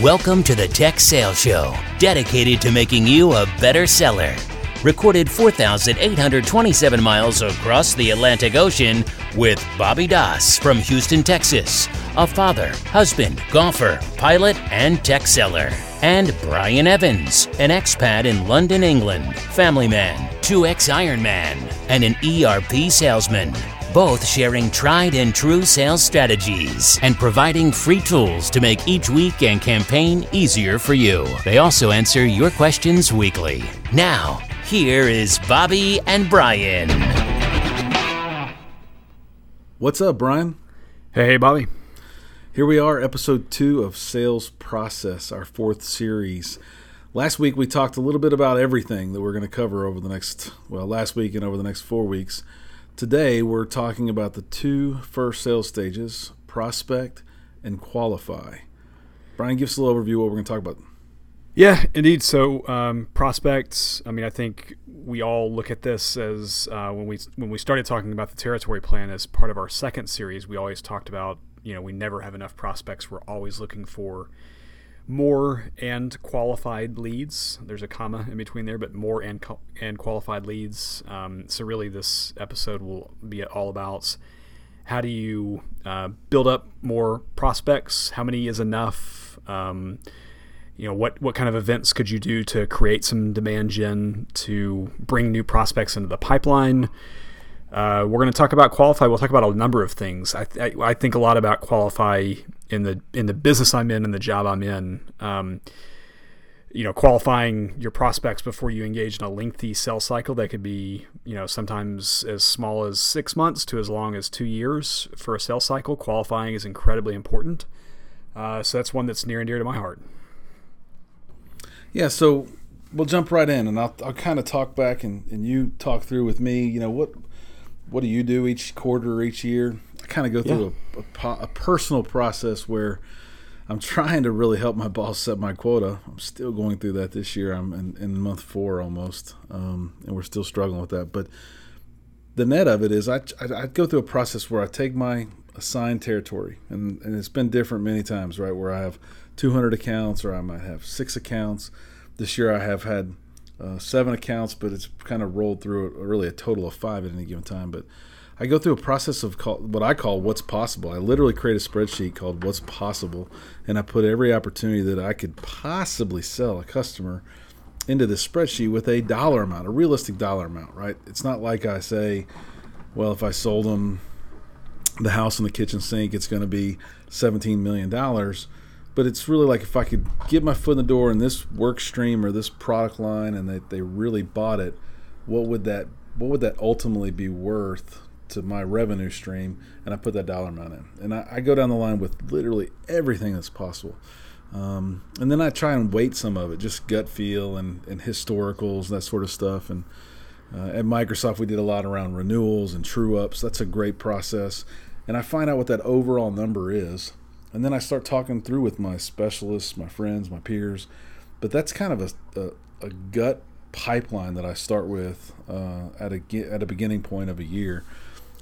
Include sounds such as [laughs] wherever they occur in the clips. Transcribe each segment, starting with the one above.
Welcome to the Tech Sales Show, dedicated to making you a better seller. Recorded 4,827 miles across the Atlantic Ocean with Bobby Doss from Houston, Texas, a father, husband, golfer, pilot, and tech seller. And Brian Evans, an expat in London, England, family man, 2x Ironman, and an ERP salesman both sharing tried and true sales strategies and providing free tools to make each week and campaign easier for you. They also answer your questions weekly. Now, here is Bobby and Brian. What's up, Brian? Hey, hey, Bobby. Here we are, episode two of Sales Process, our fourth series. Last week we talked a little bit about everything that we're going to cover over the next, well, last week and over the next four weeks. Today, we're talking about the two first sales stages prospect and qualify. Brian, give us a little overview of what we're going to talk about. Yeah, indeed. So, um, prospects. I mean, I think we all look at this as uh, when we when we started talking about the territory plan as part of our second series. We always talked about you know we never have enough prospects. We're always looking for more and qualified leads. There's a comma in between there, but more and and qualified leads. Um, so really, this episode will be all about how do you uh, build up more prospects? How many is enough? Um, you know what what kind of events could you do to create some demand gen to bring new prospects into the pipeline? Uh, we're going to talk about qualify. We'll talk about a number of things. I, I, I, think a lot about qualify in the in the business I'm in and the job I'm in. Um, you know, qualifying your prospects before you engage in a lengthy sales cycle that could be, you know, sometimes as small as six months to as long as two years for a sales cycle. Qualifying is incredibly important. Uh, so that's one that's near and dear to my heart. Yeah, so we'll jump right in, and I'll, I'll kind of talk back, and, and you talk through with me. You know what what do you do each quarter or each year? I kind of go through yeah. a, a, a, personal process where I'm trying to really help my boss set my quota. I'm still going through that this year. I'm in, in month four almost, um, and we're still struggling with that. But the net of it is I, I, I, go through a process where I take my assigned territory, and, and it's been different many times, right? Where I have 200 accounts or I might have six accounts. This year I have had uh, seven accounts, but it's kind of rolled through really a total of five at any given time. But I go through a process of call, what I call what's possible. I literally create a spreadsheet called what's possible, and I put every opportunity that I could possibly sell a customer into this spreadsheet with a dollar amount, a realistic dollar amount, right? It's not like I say, well, if I sold them the house and the kitchen sink, it's going to be $17 million but it's really like if I could get my foot in the door in this work stream or this product line and they, they really bought it, what would that what would that ultimately be worth to my revenue stream? And I put that dollar amount in. And I, I go down the line with literally everything that's possible. Um, and then I try and weight some of it, just gut feel and, and historicals, that sort of stuff. And uh, at Microsoft, we did a lot around renewals and true ups. That's a great process. And I find out what that overall number is and then I start talking through with my specialists, my friends, my peers. But that's kind of a, a, a gut pipeline that I start with uh, at a at a beginning point of a year,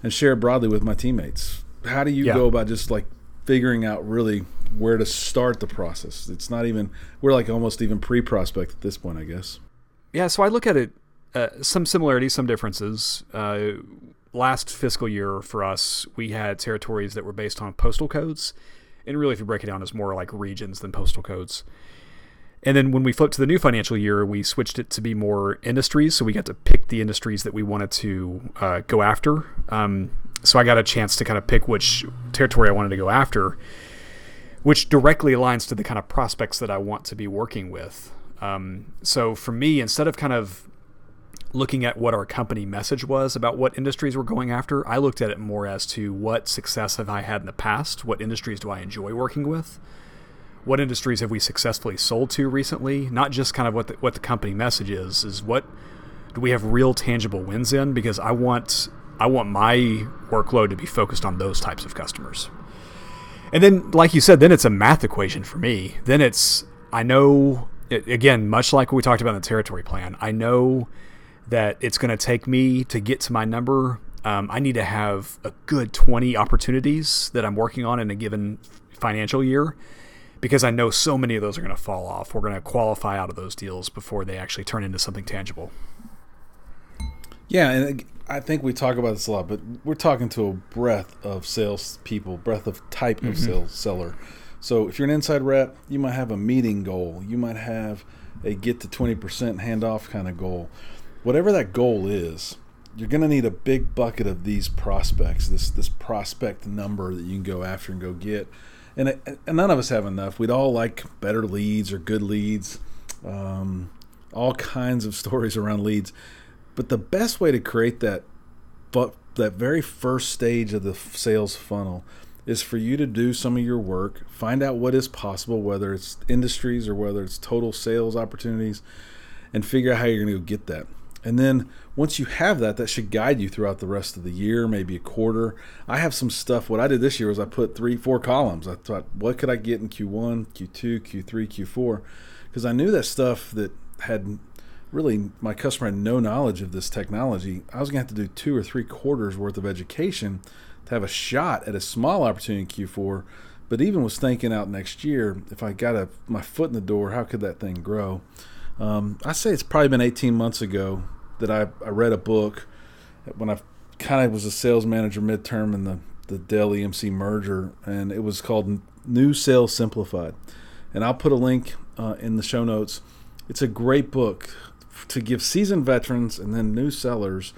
and share broadly with my teammates. How do you yeah. go about just like figuring out really where to start the process? It's not even we're like almost even pre prospect at this point, I guess. Yeah, so I look at it uh, some similarities, some differences. Uh, last fiscal year for us, we had territories that were based on postal codes and really, if you break it down, it's more like regions than postal codes. And then when we flipped to the new financial year, we switched it to be more industries. So we got to pick the industries that we wanted to uh, go after. Um, so I got a chance to kind of pick which territory I wanted to go after, which directly aligns to the kind of prospects that I want to be working with. Um, so for me, instead of kind of looking at what our company message was about what industries we're going after, I looked at it more as to what success have I had in the past? What industries do I enjoy working with? What industries have we successfully sold to recently? Not just kind of what the, what the company message is, is what do we have real tangible wins in? Because I want I want my workload to be focused on those types of customers. And then, like you said, then it's a math equation for me. Then it's I know again, much like what we talked about in the territory plan, I know that it's going to take me to get to my number. Um, I need to have a good 20 opportunities that I'm working on in a given financial year because I know so many of those are going to fall off. We're going to qualify out of those deals before they actually turn into something tangible. Yeah, and I think we talk about this a lot, but we're talking to a breadth of sales people, breadth of type mm-hmm. of sales seller. So if you're an inside rep, you might have a meeting goal. You might have a get to 20% handoff kind of goal. Whatever that goal is, you're going to need a big bucket of these prospects, this this prospect number that you can go after and go get. And, and none of us have enough. We'd all like better leads or good leads, um, all kinds of [laughs] stories around leads. But the best way to create that, but that very first stage of the sales funnel is for you to do some of your work, find out what is possible, whether it's industries or whether it's total sales opportunities, and figure out how you're going to get that. And then once you have that, that should guide you throughout the rest of the year, maybe a quarter. I have some stuff. What I did this year was I put three, four columns. I thought, what could I get in Q1, Q2, Q3, Q4? Because I knew that stuff that had really my customer had no knowledge of this technology. I was going to have to do two or three quarters worth of education to have a shot at a small opportunity in Q4. But even was thinking out next year, if I got a, my foot in the door, how could that thing grow? Um, I say it's probably been 18 months ago that I, I read a book when I kind of was a sales manager midterm in the, the Dell EMC merger, and it was called New Sales Simplified. And I'll put a link uh, in the show notes. It's a great book to give seasoned veterans and then new sellers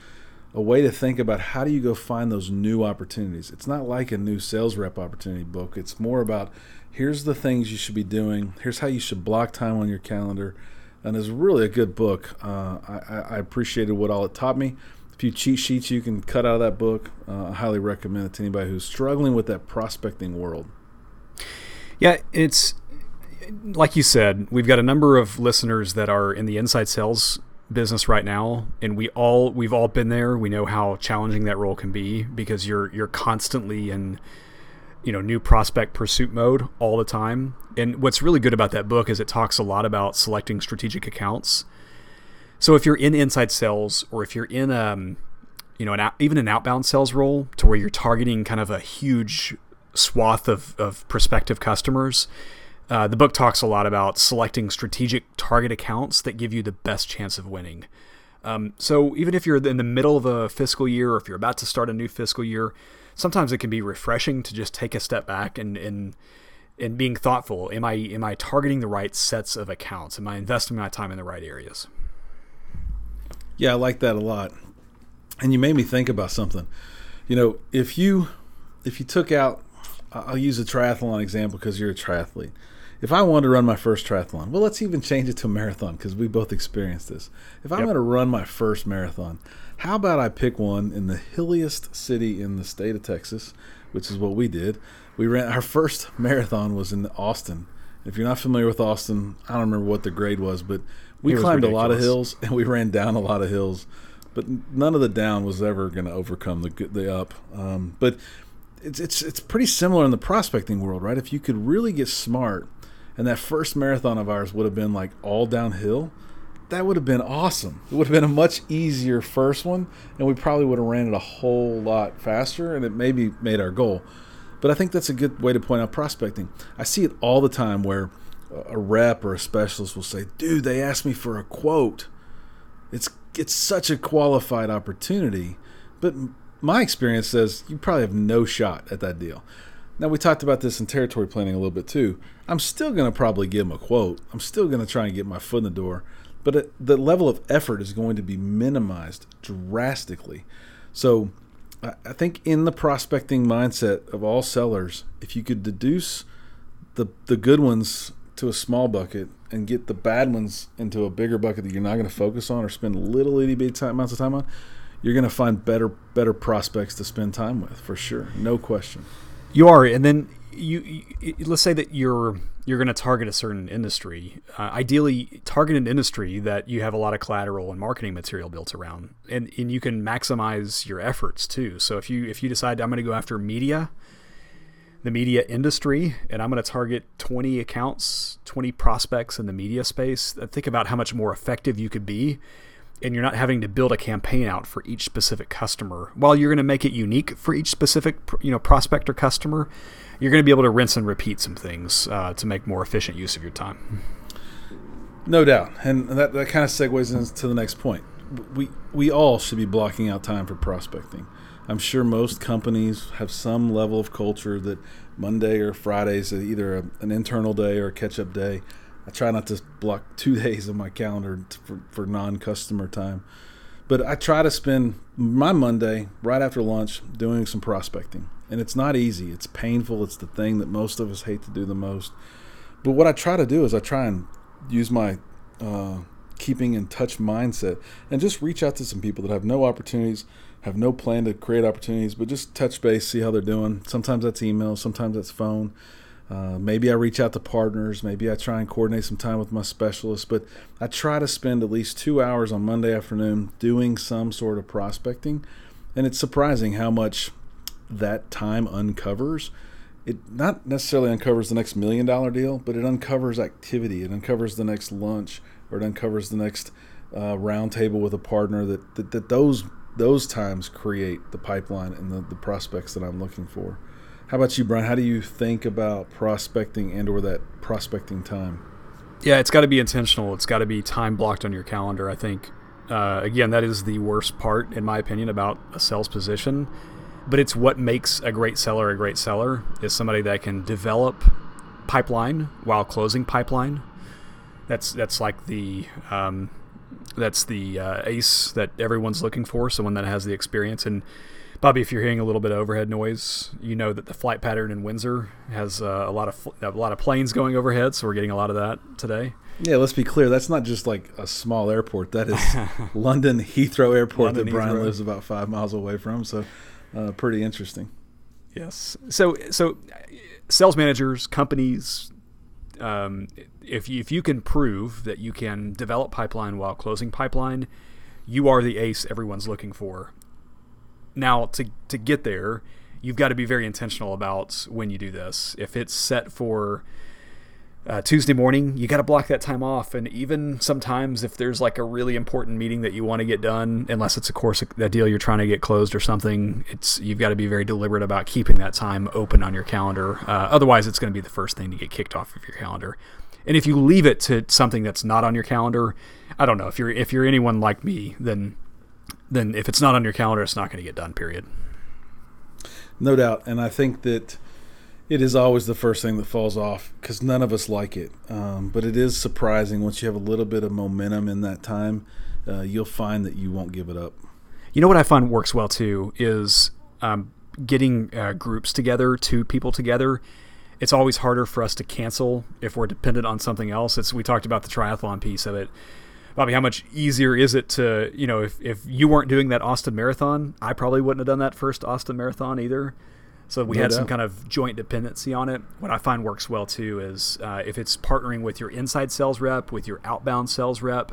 a way to think about how do you go find those new opportunities. It's not like a new sales rep opportunity book. It's more about here's the things you should be doing. Here's how you should block time on your calendar and it's really a good book. Uh, I, I, appreciated what all it taught me. A few cheat sheets you can cut out of that book. Uh, I highly recommend it to anybody who's struggling with that prospecting world. Yeah, it's like you said, we've got a number of listeners that are in the inside sales business right now and we all we've all been there we know how challenging that role can be because you're you're constantly in you know new prospect pursuit mode all the time. And what's really good about that book is it talks a lot about selecting strategic accounts. So if you're in inside sales or if you're in um you know an even an outbound sales role to where you're targeting kind of a huge swath of, of prospective customers, uh, the book talks a lot about selecting strategic target accounts that give you the best chance of winning. Um, so even if you're in the middle of a fiscal year or if you're about to start a new fiscal year, sometimes it can be refreshing to just take a step back and and and being thoughtful. Am I am I targeting the right sets of accounts? Am I investing my time in the right areas? Yeah, I like that a lot. And you made me think about something. You know, if you if you took out I'll use a triathlon example because you're a triathlete. If I wanted to run my first triathlon, well, let's even change it to a marathon because we both experienced this. If I'm yep. going to run my first marathon, how about I pick one in the hilliest city in the state of Texas, which is what we did. We ran our first marathon was in Austin. If you're not familiar with Austin, I don't remember what the grade was, but we climbed a lot of hills [laughs] and we ran down a lot of hills. But none of the down was ever going to overcome the the up. Um, but it's it's it's pretty similar in the prospecting world, right? If you could really get smart, and that first marathon of ours would have been like all downhill that would have been awesome. It would have been a much easier first one, and we probably would have ran it a whole lot faster, and it maybe made our goal. But I think that's a good way to point out prospecting. I see it all the time where a rep or a specialist will say, "Dude, they asked me for a quote." It's it's such a qualified opportunity, but my experience says you probably have no shot at that deal. Now we talked about this in territory planning a little bit too. I'm still going to probably give them a quote. I'm still going to try and get my foot in the door but it, the level of effort is going to be minimized drastically. So I think in the prospecting mindset of all sellers, if you could deduce the the good ones to a small bucket and get the bad ones into a bigger bucket that you're not going to focus on or spend little itty bitty amounts of time on, you're going to find better better prospects to spend time with for sure, no question. You are, and then you, you let's say that you're you're going to target a certain industry. Uh, ideally, target an industry that you have a lot of collateral and marketing material built around, and and you can maximize your efforts too. So if you if you decide I'm going to go after media, the media industry, and I'm going to target 20 accounts, 20 prospects in the media space, uh, think about how much more effective you could be and you're not having to build a campaign out for each specific customer. While you're going to make it unique for each specific you know prospect or customer, you're going to be able to rinse and repeat some things uh, to make more efficient use of your time. No doubt, and that that kind of segues into the next point. We we all should be blocking out time for prospecting. I'm sure most companies have some level of culture that Monday or Fridays is either a, an internal day or a catch up day. I try not to block [laughs] two days of my calendar for, for non customer time. But I try to spend my Monday right after lunch doing some prospecting. And it's not easy, it's painful. It's the thing that most of us hate to do the most. But what I try to do is I try and use my uh, keeping in touch mindset and just reach out to some people that have no opportunities, have no plan to create opportunities, but just touch base, see how they're doing. Sometimes that's email, sometimes that's phone. Uh, maybe I reach out to partners. Maybe I try and coordinate some time with my specialist. But I try to spend at least two hours on Monday afternoon doing some sort of prospecting. And it's surprising how much that time uncovers. It not necessarily uncovers the next million dollar deal, but it uncovers activity. It uncovers the next lunch or it uncovers the next uh, roundtable with a partner that, that, that those those times create the pipeline and the, the prospects that I'm looking for. How about you, Brian? How do you think about prospecting and or that prospecting time? Yeah, it's got to be intentional. It's got to be time blocked on your calendar. I think, uh, again, that is the worst part, in my opinion, about a sales position. But it's what makes a great seller a great seller is somebody that can develop pipeline while closing pipeline. That's that's like the um, that's the uh, ace that everyone's looking for. Someone that has the experience and Bobby, if you're hearing a little bit of overhead noise, you know that the flight pattern in Windsor has uh, a lot of a lot of planes going overhead, so we're getting a lot of that today. Yeah, let's be clear. That's not just like a small airport. That is [laughs] London Heathrow Airport London that Brian Heathrow. lives about five miles away from. So, uh, pretty interesting. Yes. So, so sales managers, companies, um, if you, if you can prove that you can develop pipeline while closing pipeline, you are the ace everyone's looking for. Now, to to get there, you've got to be very intentional about when you do this. If it's set for uh, Tuesday morning, you got to block that time off. And even sometimes, if there's like a really important meeting that you want to get done, unless it's of course a deal you're trying to get closed or something, it's you've got to be very deliberate about keeping that time open on your calendar. Uh, otherwise, it's going to be the first thing to get kicked off of your calendar. And if you leave it to something that's not on your calendar, I don't know if you're if you're anyone like me, then then if it's not on your calendar, it's not going to get done. Period. No doubt, and I think that it is always the first thing that falls off because none of us like it. Um, but it is surprising once you have a little bit of momentum in that time, uh, you'll find that you won't give it up. You know what I find works well too is um, getting uh, groups together, two people together. It's always harder for us to cancel if we're dependent on something else. It's we talked about the triathlon piece of it Bobby, how much easier is it to, you know, if, if you weren't doing that Austin Marathon, I probably wouldn't have done that first Austin Marathon either. So we no had doubt. some kind of joint dependency on it. What I find works well too is uh, if it's partnering with your inside sales rep, with your outbound sales rep,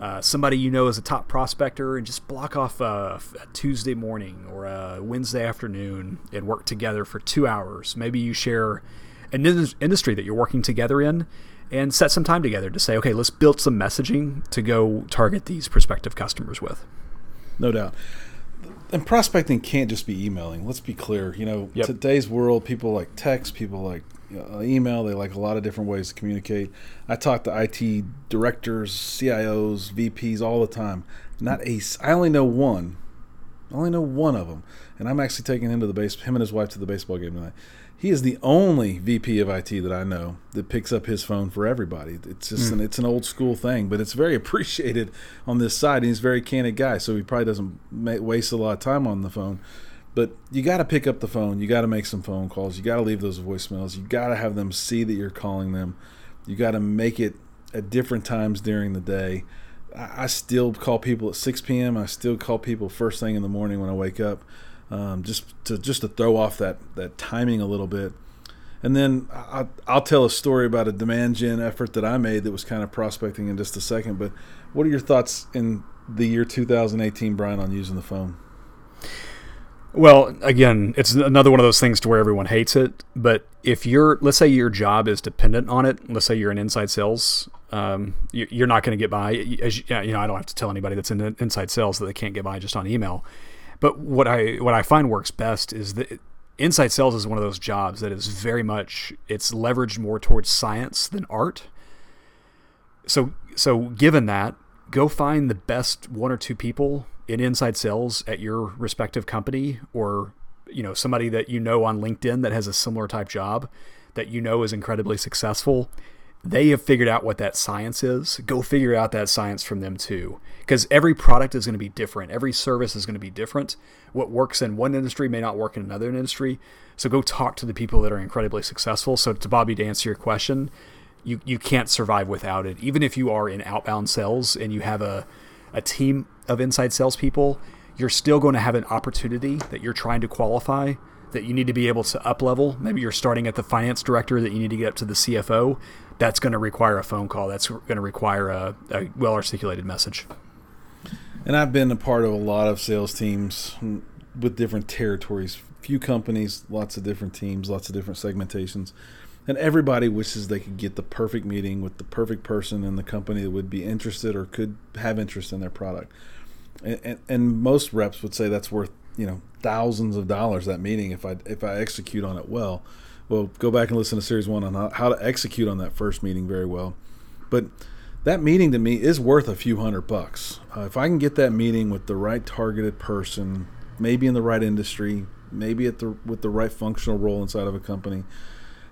uh, somebody you know is a top prospector, and just block off a, a, Tuesday morning or a Wednesday afternoon and work together for two hours. Maybe you share an industry that you're working together in and set some time together to say, okay, let's build some messaging to go target these prospective customers with. No doubt. And prospecting can't just be emailing. Let's be clear. You know, yep. today's world, people like text, people like uh, email. They like a lot of different ways to communicate. I talk to IT directors, CIOs, VPs all the time. Not a. I only know one. I only know one of them, and I'm actually taking him to the base. Him and his wife to the baseball game tonight he is the only VP of IT that I know that picks up his phone for everybody. It's just mm. an, it's an old school thing, but it's very [laughs] appreciated on this side. He's a very candid guy, so he probably doesn't waste a lot of time on the phone. But you got to pick up the phone. You got to make some phone calls. You got to leave those voicemails. You got to have them see that you're calling them. You got to make it at different times during the day. I, I still call people at 6 p.m. I still call people first thing in the morning when I wake up um, just to just to throw off that that timing a little bit. And then I, I'll tell a story about a demand gen effort that I made that was kind of prospecting in just a second. But what are your thoughts in the year 2018, Brian, on using the phone? Well, again, it's another one of those things to where everyone hates it. But if you're, let's say your job is dependent on it, let's say you're in inside sales, um, you, are not going to get by. As you, you, know, I don't have to tell anybody that's in inside sales that they can't get by just on email. But what I what I find works best is that inside sales is one of those jobs that is very much it's leveraged more towards science than art. So so given that, go find the best one or two people in inside sales at your respective company or you know somebody that you know on LinkedIn that has a similar type job that you know is incredibly successful they have figured out what that science is. Go figure out that science from them too. Because every product is going to be different. Every service is going to be different. What works in one industry may not work in another industry. So go talk to the people that are incredibly successful. So to bobby to answer your question you, you can't survive without it. Even if you are in outbound sales and you have a, a team of inside salespeople, you're still going to have an opportunity that you're trying to qualify that you need to be able to up level. Maybe you're starting at the finance director that you need to get up to the CFO. That's going to require a phone call. That's going to require a, a well articulated message. And I've been a part of a lot of sales teams with different territories, few companies, lots of different teams, lots of different segmentations. And everybody wishes they could get the perfect meeting with the perfect person in the company that would be interested or could have interest in their product. And, and, and most reps would say that's worth you know thousands of dollars that meeting if I if I execute on it well. Well, go back and listen to series one on how, how to execute on that first meeting very well. But that meeting to me is worth a few hundred bucks. Uh, if I can get that meeting with the right targeted person, maybe in the right industry, maybe at the with the right functional role inside of a company,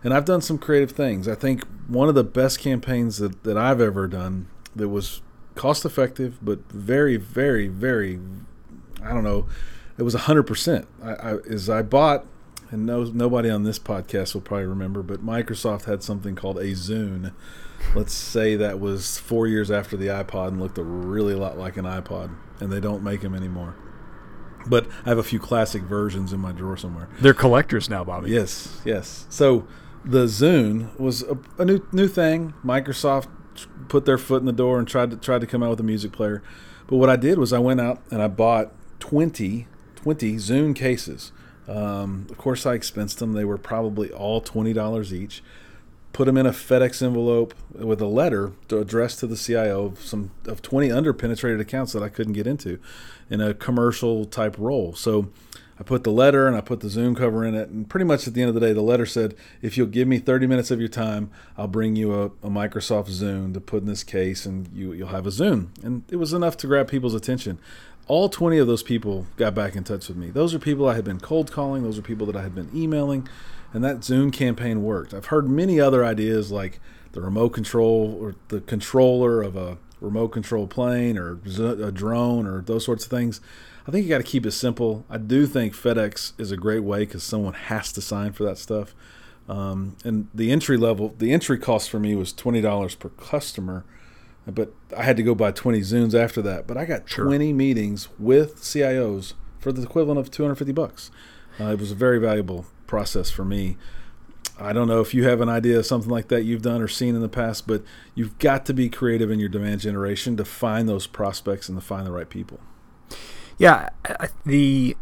and I've done some creative things. I think one of the best campaigns that, that I've ever done that was cost effective, but very, very, very, I don't know, it was 100%. I, I, is I bought, and no, nobody on this podcast will probably remember, but Microsoft had something called a Zune. Let's say that was four years after the iPod and looked a really lot like an iPod, and they don't make them anymore but I have a few classic versions in my drawer somewhere. They're collectors now, Bobby. Yes, yes. So the Zune was a, a, new new thing. Microsoft put their foot in the door and tried to tried to come out with a music player. But what I did was I went out and I bought 20, 20 Zune cases. Um, of course, I expensed them. They were probably all twenty dollars each. Put them in a FedEx envelope with a letter to address to the CIO of some of twenty underpenetrated accounts that I couldn't get into, in a commercial type role. So I put the letter and I put the Zune cover in it. And pretty much at the end of the day, the letter said, if you'll give me 30 minutes of your time, I'll bring you a, a Microsoft Zune to put in this case and you, you'll have a Zune. And it was enough to grab people's attention. All 20 of those people got back in touch with me. Those are people I had been cold calling, those are people that I had been emailing. And that Zune campaign worked. I've heard many other ideas like the remote control or the controller of a remote control plane or a drone or those sorts of things. I think you got to keep it simple. I do think FedEx is a great way because someone has to sign for that stuff. Um, and the entry level, the entry cost for me was twenty dollars per customer, but I had to go buy twenty Zunes after that. But I got sure. twenty meetings with CIOs for the equivalent of two hundred fifty bucks. Uh, it was a very valuable process for me. I don't know if you have an idea of something like that you've done or seen in the past, but you've got to be creative in your demand generation to find those prospects and to find the right people. Yeah, the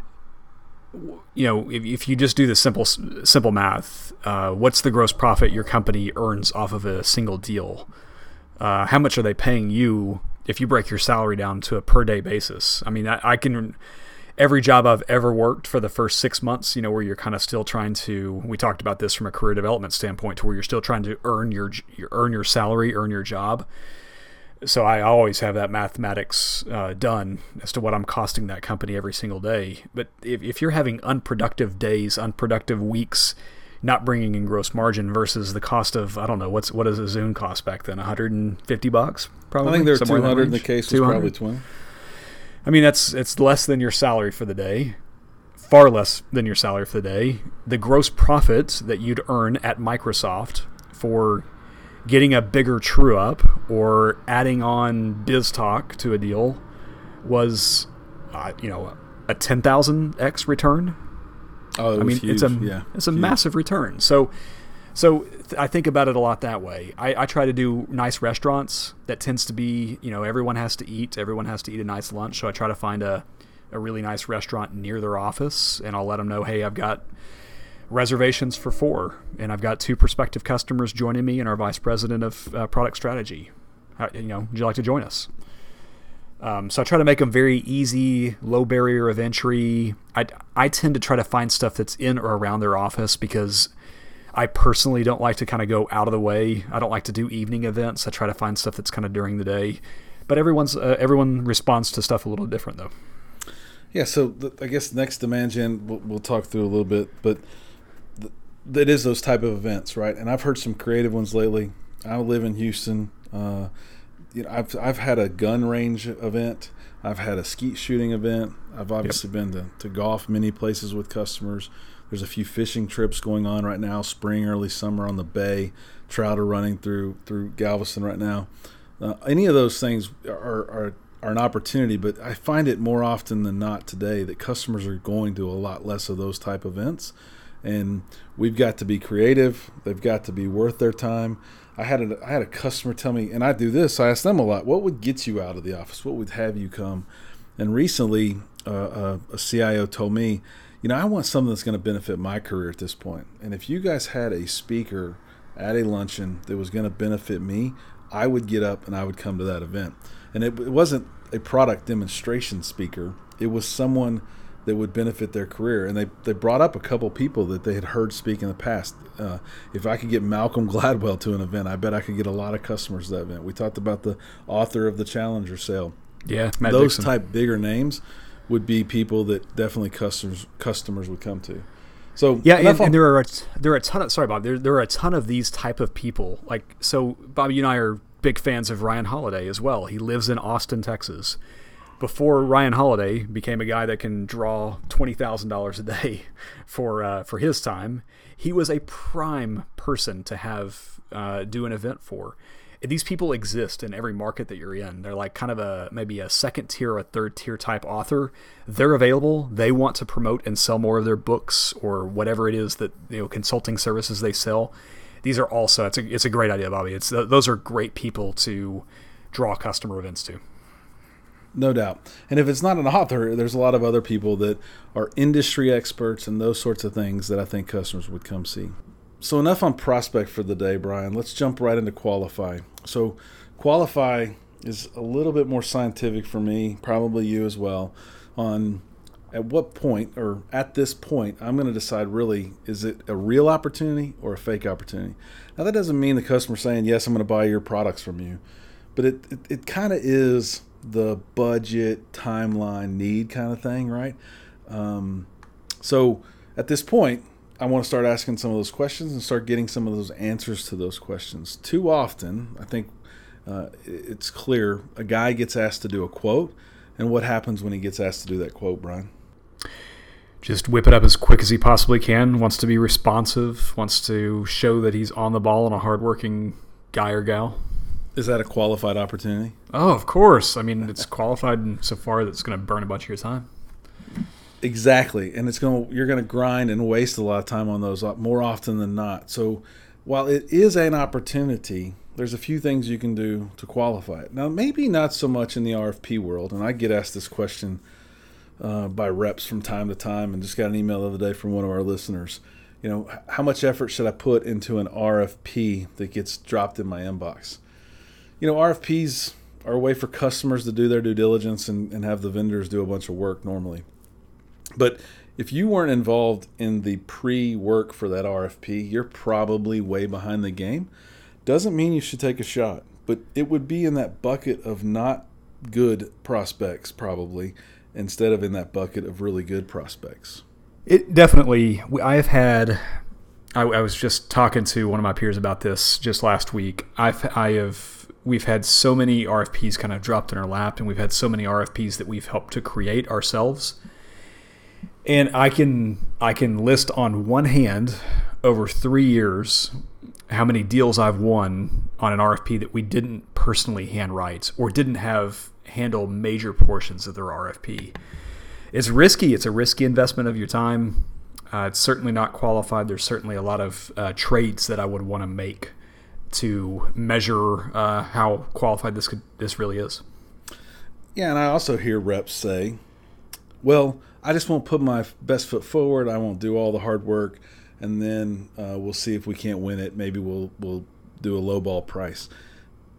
you know if, if you just do the simple simple math, uh, what's the gross profit your company earns off of a single deal? Uh, how much are they paying you if you break your salary down to a per day basis? I mean, I, I can every job I've ever worked for the first six months, you know, where you're kind of still trying to. We talked about this from a career development standpoint, to where you're still trying to earn your, your earn your salary, earn your job so I always have that mathematics uh, done as to what I'm costing that company every single day. But if, if you're having unproductive days, unproductive weeks, not bringing in gross margin versus the cost of I don't know what's what does a Zune cost back then? 150 bucks probably? I think they're 200 in the case was probably 20 I mean that's it's less than your salary for the day far less than your salary for the day. The gross profit that you'd earn at Microsoft for getting a bigger true up or adding on BizTalk to a deal was, uh, you know, a 10,000x return. Oh, I mean, huge. it's a yeah, it's a huge. massive return. So, so th- I think about it a lot that way. I, I try to do nice restaurants. That tends to be, you know, everyone has to eat. Everyone has to eat a nice lunch. So I try to find a a really nice restaurant near their office, and I'll let them know, hey, I've got reservations for four, and I've got two prospective customers joining me and our vice president of uh, product strategy. How, you know, would you like to join us? Um, so I try to make them very easy, low barrier of entry. I, I tend to try to find stuff that's in or around their office because I personally don't like to kind of go out of the way. I don't like to do evening events. I try to find stuff that's kind of during the day. But everyone's uh, everyone responds to stuff a little different though. Yeah, so the, I guess next demand gen we'll, we'll, talk through a little bit, but it is those type of events, right? And I've heard some creative ones lately. I live in Houston. Uh, you know, I've I've had a gun range event. I've had a skeet shooting event. I've obviously yep. been to, to golf many places with customers. There's a few fishing trips going on right now, spring, early summer on the bay. Trout are running through through Galveston right now. Uh, any of those things are, are are an opportunity, but I find it more often than not today that customers are going to a lot less of those type events, and we've got to be creative. They've got to be worth their time. I had a I had a customer tell me, and I do this. I ask them a lot. What would get you out of the office? What would have you come? And recently, uh, uh, a CIO told me, you know, I want something that's going to benefit my career at this point. And if you guys had a speaker at a luncheon that was going to benefit me, I would get up and I would come to that event. And it, it wasn't a product demonstration speaker. It was someone that would benefit their career. And they, they brought up a couple people that they had heard speak in the past. Uh, if I could get Malcolm [laughs] Gladwell to an event, I bet I could get a lot of customers to that event. We talked about the author of the Challenger sale. Yeah, Matt those Dixon. type bigger names would be people that definitely customers customers would come to. So yeah, and, and, there are a, there are a ton of sorry Bob there there are a ton of these type of people like so Bob you and I are big fans of Ryan Holiday as well. He lives in Austin, Texas before Ryan Holiday became a guy that can draw twenty thousand dollars a day [laughs] for uh, for his time, he was a prime person to have uh, do an event for. These people exist in every market that you're in. They're like kind of a maybe a second tier or a third tier type author. They're available. They want to promote and sell more of their books or whatever it is that you know consulting services they sell. These are also it's a it's a great idea, Bobby. It's those are great people to draw customer events to no doubt. And if it's not an author, there's a lot of other people that are industry experts and those sorts of things that I think customers would come see. So enough on prospect for the day, Brian. Let's jump right into qualify. So qualify is a little bit more scientific for me, probably you as well, on at what point or at this point I'm going to decide really is it a real opportunity or a fake opportunity. Now that doesn't mean the customer saying yes I'm going to buy your products from you, but it it, it kind of is the budget, timeline, need kind of thing, right? Um, so at this point, I want to start asking some of those questions and start getting some of those answers to those questions. Too often, I think uh, it's clear a guy gets asked to do a quote, and what happens when he gets asked to do that quote, Brian? Just whip it up as quick as he possibly can. Wants to be responsive. Wants to show that he's on the ball and a hardworking guy or gal. Is that a qualified opportunity? Oh, of course. I mean, it's qualified so far that it's going to burn a bunch of your time. Exactly, and it's going to you're going to grind and waste a lot of time on those more often than not. So, while it is an opportunity, there's a few things you can do to qualify it. Now, maybe not so much in the RFP world, and I get asked this question uh, by reps from time to time, and just got an email the other day from one of our listeners. You know, how much effort should I put into an RFP that gets dropped in my inbox? You know, RFPs are a way for customers to do their due diligence and, and have the vendors do a bunch of work normally. But if you weren't involved in the pre work for that RFP, you're probably way behind the game. Doesn't mean you should take a shot, but it would be in that bucket of not good prospects, probably, instead of in that bucket of really good prospects. It definitely, I've had, I, I was just talking to one of my peers about this just last week. I've, I have, we've had so many RFPs kind of dropped in our lap, and we've had so many RFPs that we've helped to create ourselves. And I can I can list on one hand over three years how many deals I've won on an RFP that we didn't personally handwrite or didn't have handle major portions of their RFP. It's risky. It's a risky investment of your time. Uh, it's certainly not qualified. There's certainly a lot of uh, trades that I would want to make to measure uh, how qualified this could this really is. Yeah, and I also hear reps say, well, I just won't put my best foot forward. I won't do all the hard work, and then uh, we'll see if we can't win it. Maybe we'll we'll do a low ball price.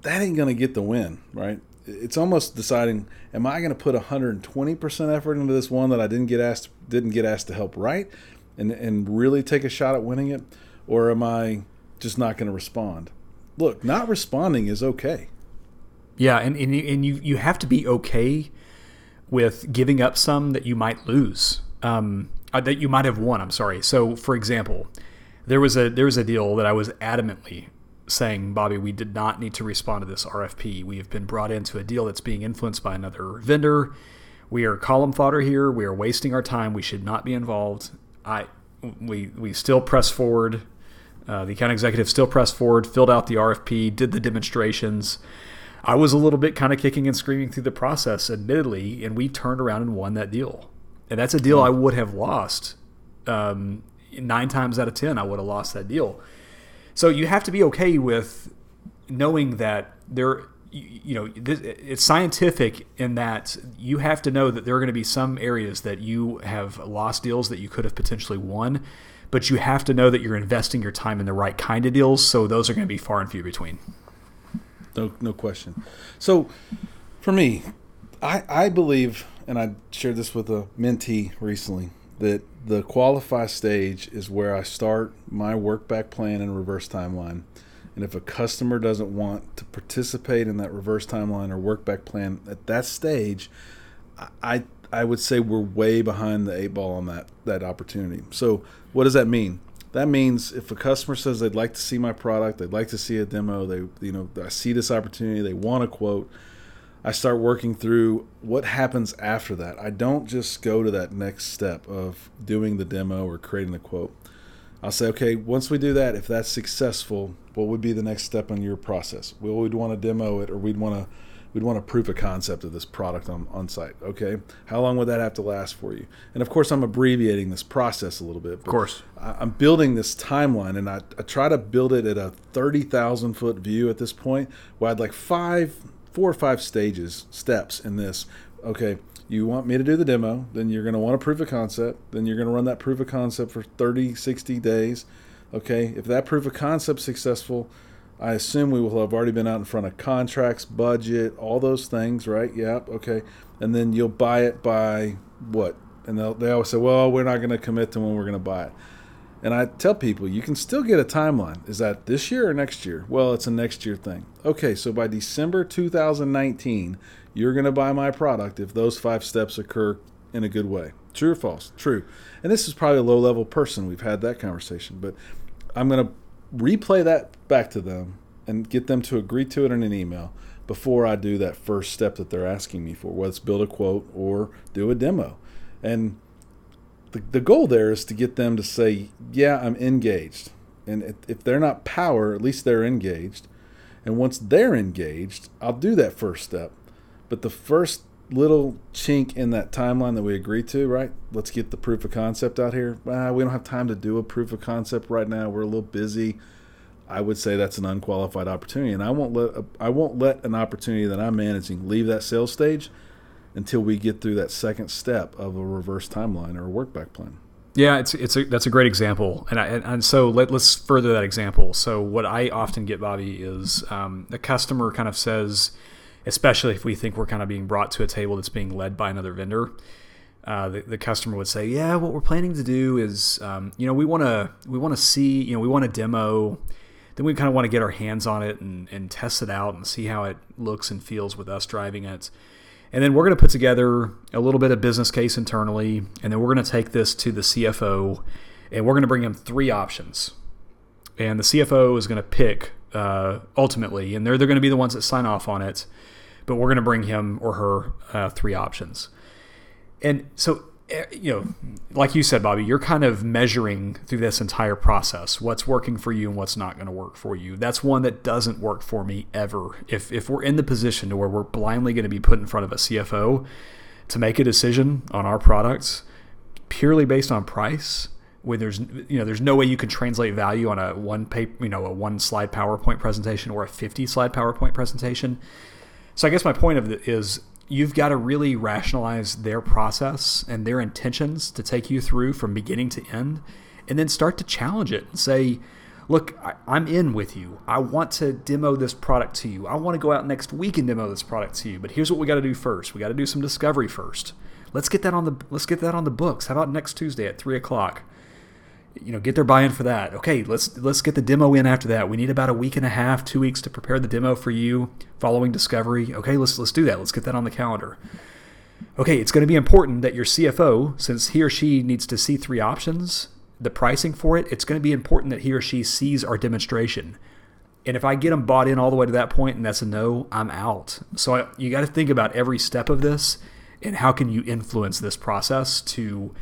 That ain't gonna get the win, right? It's almost deciding: Am I gonna put 120 percent effort into this one that I didn't get asked didn't get asked to help write, and and really take a shot at winning it, or am I just not going to respond? Look, not responding is okay. Yeah, and and you, and you you have to be okay with giving up some that you might lose, um, uh, that you might have won. I'm sorry. So, for example, there was a there was a deal that I was adamantly saying, Bobby, we did not need to respond to this RFP. We have been brought into a deal that's being influenced by another vendor. We are column fodder here. We are wasting our time. We should not be involved. I we we still press forward. Uh, the account executive still pressed forward, filled out the RFP, did the demonstrations. I was a little bit kind of kicking and screaming through the process, admittedly, and we turned around and won that deal. And that's a deal I would have lost. Um, nine times out of ten, I would have lost that deal. So you have to be okay with knowing that there, you know, it's scientific in that you have to know that there are going to be some areas that you have lost deals that you could have potentially won, but you have to know that you're investing your time in the right kind of deals. So those are going to be far and few between. No, no question. So, for me, I I believe, and I shared this with a mentee recently, that the qualify stage is where I start my work back plan and reverse timeline. And if a customer doesn't want to participate in that reverse timeline or work back plan at that stage, I I would say we're way behind the eight ball on that that opportunity. So what does that mean? That means if a customer says they'd like to see my product, they'd like to see a demo, they you know I see this opportunity, they want a quote. I start working through what happens after that. I don't just go to that next step of doing the demo or creating the quote. I'll say, okay, once we do that, if that's successful, what would be the next step in your process? We'd want to demo it or we'd want to we'd want to prove a concept of this product on, on site. Okay. How long would that have to last for you? And of course, I'm abbreviating this process a little bit. Of course. I, am building this timeline and I, I try to build it at a 30,000 foot view at this point where I'd like five, four or five stages, steps in this. Okay. You want me to do the demo, then you're going to want to prove a concept, then you're going to run that proof of concept for 30, 60 days. Okay. If that proof of concept successful, I assume we will have already been out in front of contracts, budget, all those things, right? Yep, okay. And then you'll buy it by what? And they'll, they always say, well, we're not going to commit to when we're going to buy it. And I tell people, you can still get a timeline. Is that this year or next year? Well, it's a next year thing. Okay, so by December 2019, you're going to buy my product if those five steps occur in a good way. True or false? True. And this is probably a low level person. We've had that conversation, but I'm going to replay that back to them and get them to agree to it in an email before I do that first step that they're asking me for, whether it's build a quote or do a demo. And the, the goal there is to get them to say, Yeah, I'm engaged. And if they're not power, at least they're engaged. And once they're engaged, I'll do that first step. But the first little chink in that timeline that we agreed to, right? Let's get the proof of concept out here. Ah, we don't have time to do a proof of concept right now. We're a little busy. I would say that's an unqualified opportunity, and I won't let I won't let an opportunity that I'm managing leave that sales stage until we get through that second step of a reverse timeline or a work back plan. Yeah, it's it's a, that's a great example, and I, and so let, us further that example. So what I often get, Bobby, is um, the customer kind of says especially if we think we're kind of being brought to a table that's being led by another vendor. Uh, the, the, customer would say, "Yeah, what we're planning to do is, um, you know, we want to we want to see, you know, we want to demo, then we kind of want to get our hands on it and, and test it out and see how it looks and feels with us driving it." And then we're going to put together a little bit of business case internally, and then we're going to take this to the CFO, and we're going to bring him three options. And the CFO is going to pick uh, ultimately, and they're they're going to be the ones that sign off on it but we're going to bring him or her uh, three options. And so, eh, you know, like you said, Bobby, you're kind of measuring through this entire process what's working for you and what's not going to work for you. That's one that doesn't work for me ever. If, if we're in the position to where we're blindly going to be put in front of a CFO to make a decision on our products purely based on price, when there's you know there's no way you can translate value on a one paper you know a one slide PowerPoint presentation or a 50 slide PowerPoint presentation so I guess my point of it is you've got to really rationalize their process and their intentions to take you through from beginning to end, and then start to challenge it and say, look, I, am in with you. I want to demo this product to you. I want to go out next week and demo this product to you. But here's what we got to do first. We got to do some discovery first. Let's get that on the let's get that on the books. How about next Tuesday at three o'clock? You know, get their buy-in for that. Okay, let's let's get the demo in after that. We need about a week and a half, two weeks to prepare the demo for you following discovery. Okay, let's let's do that. Let's get that on the calendar. Okay, it's going to be important that your CFO, since he or she needs to see three options, the pricing for it, it's going to be important that he or she sees our demonstration. And if I get them bought in all the way to that point and that's a no, I'm out. So I, you got to think about every step of this and how can you influence this process to,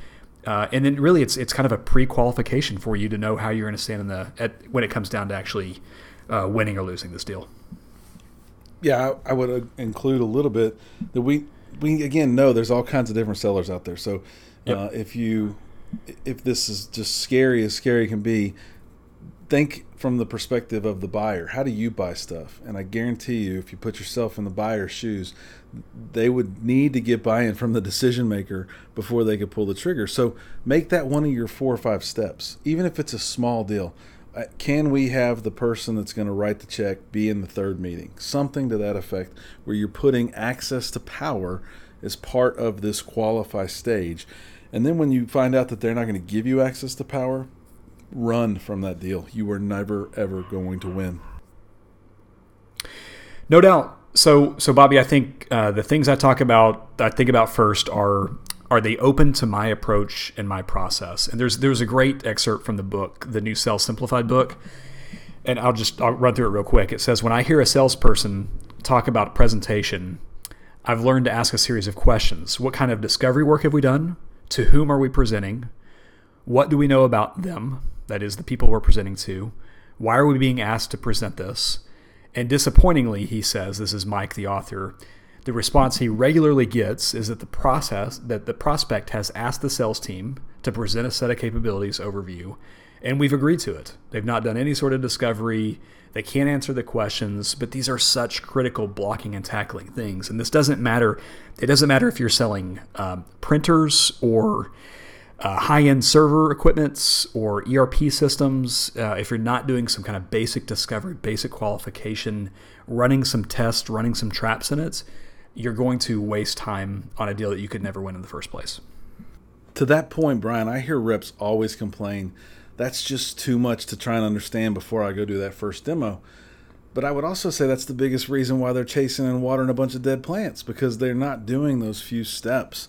uh, and then really it's it's kind of a pre-qualification for you to know how you're going to stand in the at, when it comes down to actually uh, winning or losing this deal. Yeah, I, I would uh, include a little bit that we we again know there's all kinds of different sellers out there. So yep. uh, if you if this is just scary as scary can be, think from the perspective of the buyer. How do you buy stuff? And I guarantee you, if you put yourself in the buyer's shoes, they would need to get buy in from the decision maker before they could pull the trigger. So make that one of your four or five steps, even if it's a small deal. Uh, can we have the person that's going to write the check be in the third meeting? Something to that effect, where you're putting access to power as part of this qualify stage. And then when you find out that they're not going to give you access to power, run from that deal. You are never ever going to win. No doubt. So, so Bobby, I think uh, the things I talk about, I think about first are are they open to my approach and my process? And there's there's a great excerpt from the book, the new Sales Simplified book, and I'll just I'll run through it real quick. It says when I hear a salesperson talk about presentation, I've learned to ask a series of questions. What kind of discovery work have we done? To whom are we presenting? What do we know about them? That is, the people we're presenting to. Why are we being asked to present this? And disappointingly, he says, this is Mike, the author, the response he regularly gets is that the process that the prospect has asked the sales team to present a set of capabilities overview, and we've agreed to it. They've not done any sort of discovery. They can't answer the questions, but these are such critical blocking and tackling things. And this doesn't matter. It doesn't matter if you're selling um, printers or uh, high-end server equipments or ERP systems. Uh, if you're not doing some kind of basic discovery, basic qualification, running some tests, running some traps in it, you're going to waste time on a deal that you could never win in the first place. To that point, Brian, I hear reps always complain that's just too much to try and understand before I go do that first demo. But I would also say that's the biggest reason why they're chasing and watering a bunch of dead plants because they're not doing those few steps.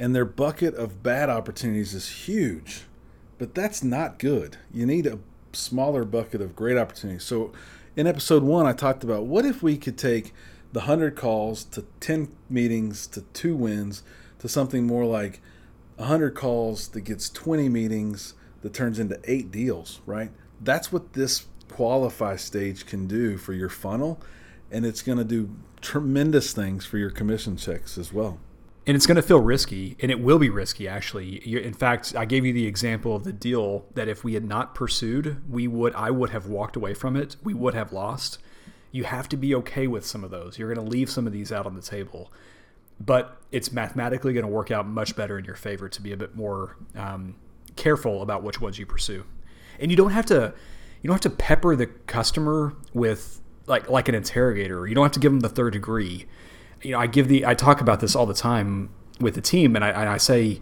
And their bucket of bad opportunities is huge. But that's not good. You need a smaller bucket of great opportunities. So in episode one, I talked about what if we could take the 100 calls to 10 meetings to two wins to something more like 100 calls that gets 20 meetings that turns into eight deals, right? That's what this qualify stage can do for your funnel, and it's going to do tremendous things for your commission checks as well. And it's going to feel risky, and it will be risky actually. In fact, I gave you the example of the deal that if we had not pursued, we would I would have walked away from it. We would have lost. You have to be okay with some of those. You're going to leave some of these out on the table, but it's mathematically going to work out much better in your favor to be a bit more um, careful about which ones you pursue. And you don't have to you don't have to pepper the customer with like like an interrogator. You don't have to give them the third degree. You know, I give the I talk about this all the time with the team, and I, I say,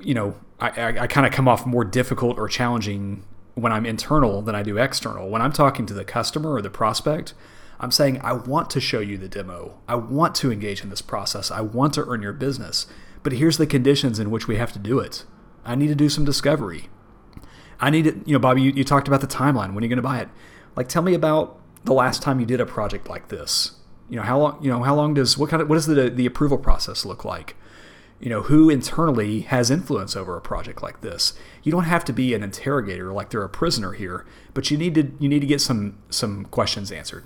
you know, I, I, I kind of come off more difficult or challenging when I'm internal than I do external. When I'm talking to the customer or the prospect, I'm saying I want to show you the demo. I want to engage in this process. I want to earn your business. But here's the conditions in which we have to do it. I need to do some discovery. I need to, you know, Bobby, you, you talked about the timeline. When are you going to buy it? Like, tell me about the last time you did a project like this. You know, how long, you know, how long does, what kind of, what does the, the approval process look like? You know, who internally has influence over a project like this? You don't have to be an interrogator like they're a prisoner here, but you need to, you need to get some, some questions answered.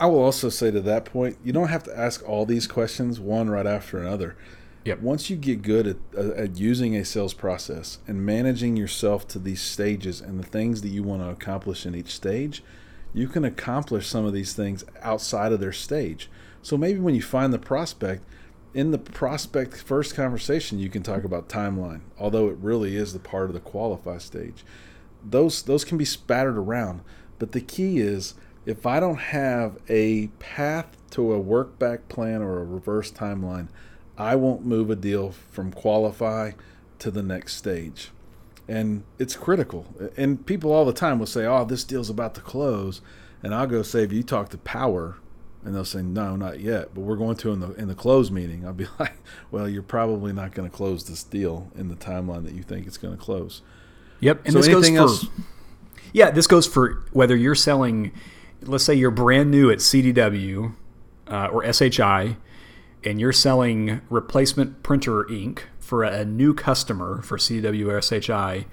I will also say to that point, you don't have to ask all these questions one right after another. Yep. Once you get good at, uh, at using a sales process and managing yourself to these stages and the things that you want to accomplish in each stage, you can accomplish some of these things outside of their stage. So maybe when you find the prospect, in the prospect first conversation, you can talk about timeline, although it really is the part of the qualify stage. Those those can be spattered around, but the key is if I don't have a path to a work back plan or a reverse timeline, I won't move a deal from qualify to the next stage. And it's critical. And people all the time will say, "Oh, this deal's about to close," and I'll go say, "If you talk to Power." and they'll say no not yet but we're going to in the in the close meeting i'll be [laughs] like well you're probably not going to close this deal in the timeline that you think it's going to close yep and so this goes for else? yeah this goes for whether you're selling let's say you're brand new at cdw uh, or shi and you're selling replacement printer ink for a new customer for cdw or shi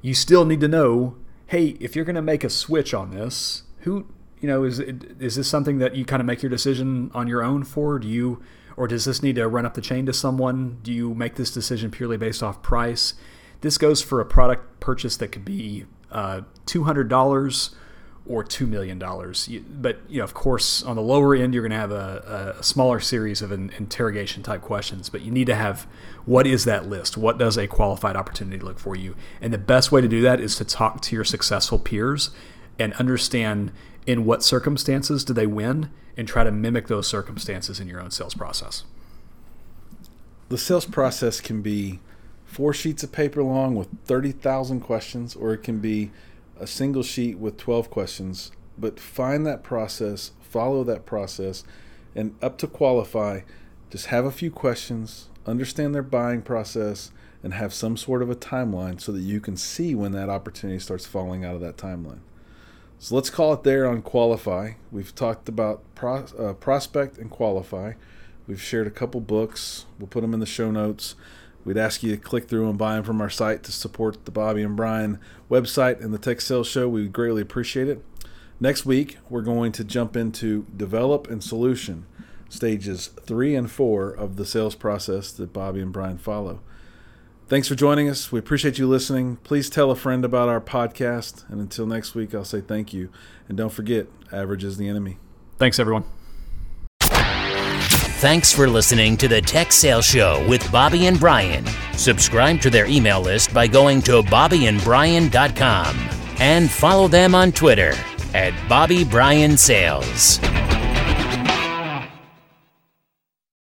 you still need to know hey if you're going to make a switch on this who you know, is is this something that you kind of make your decision on your own for? Do you, or does this need to run up the chain to someone? Do you make this decision purely based off price? This goes for a product purchase that could be uh, two hundred dollars or two million dollars. But you know, of course, on the lower end, you're going to have a, a, smaller series of interrogation type questions. But you need to have what is that list? What does a qualified opportunity look for you? And the best way to do that is to talk to your successful peers and understand in what circumstances do they win and try to mimic those circumstances in your own sales process. The sales process can be four sheets of paper long with 30,000 questions, or it can be a single sheet with 12 questions. But find that process, follow that process, and up to qualify, just have a few questions, understand their buying process, and have some sort of a timeline so that you can see when that opportunity starts falling out of that timeline. So let's call it there on qualify. We've talked about uh, prospect and qualify. We've shared a couple books. We'll put them in the show notes. We'd ask you to click through and buy them from our site to support the Bobby and Brian website and the Tech Sales Show. We would greatly appreciate it. Next week, we're going to jump into develop and solution, stages three and four of the sales process that Bobby and Brian follow. Thanks for joining us. We appreciate you listening. Please tell a friend about our podcast. And until next week, I'll say thank you. And don't forget, average is the enemy. Thanks, everyone. Thanks for listening to the Tech Sales Show with Bobby and Brian. Subscribe to their email list by going to bobbyandbrian.com and follow them on Twitter at Bobby Brian Sales.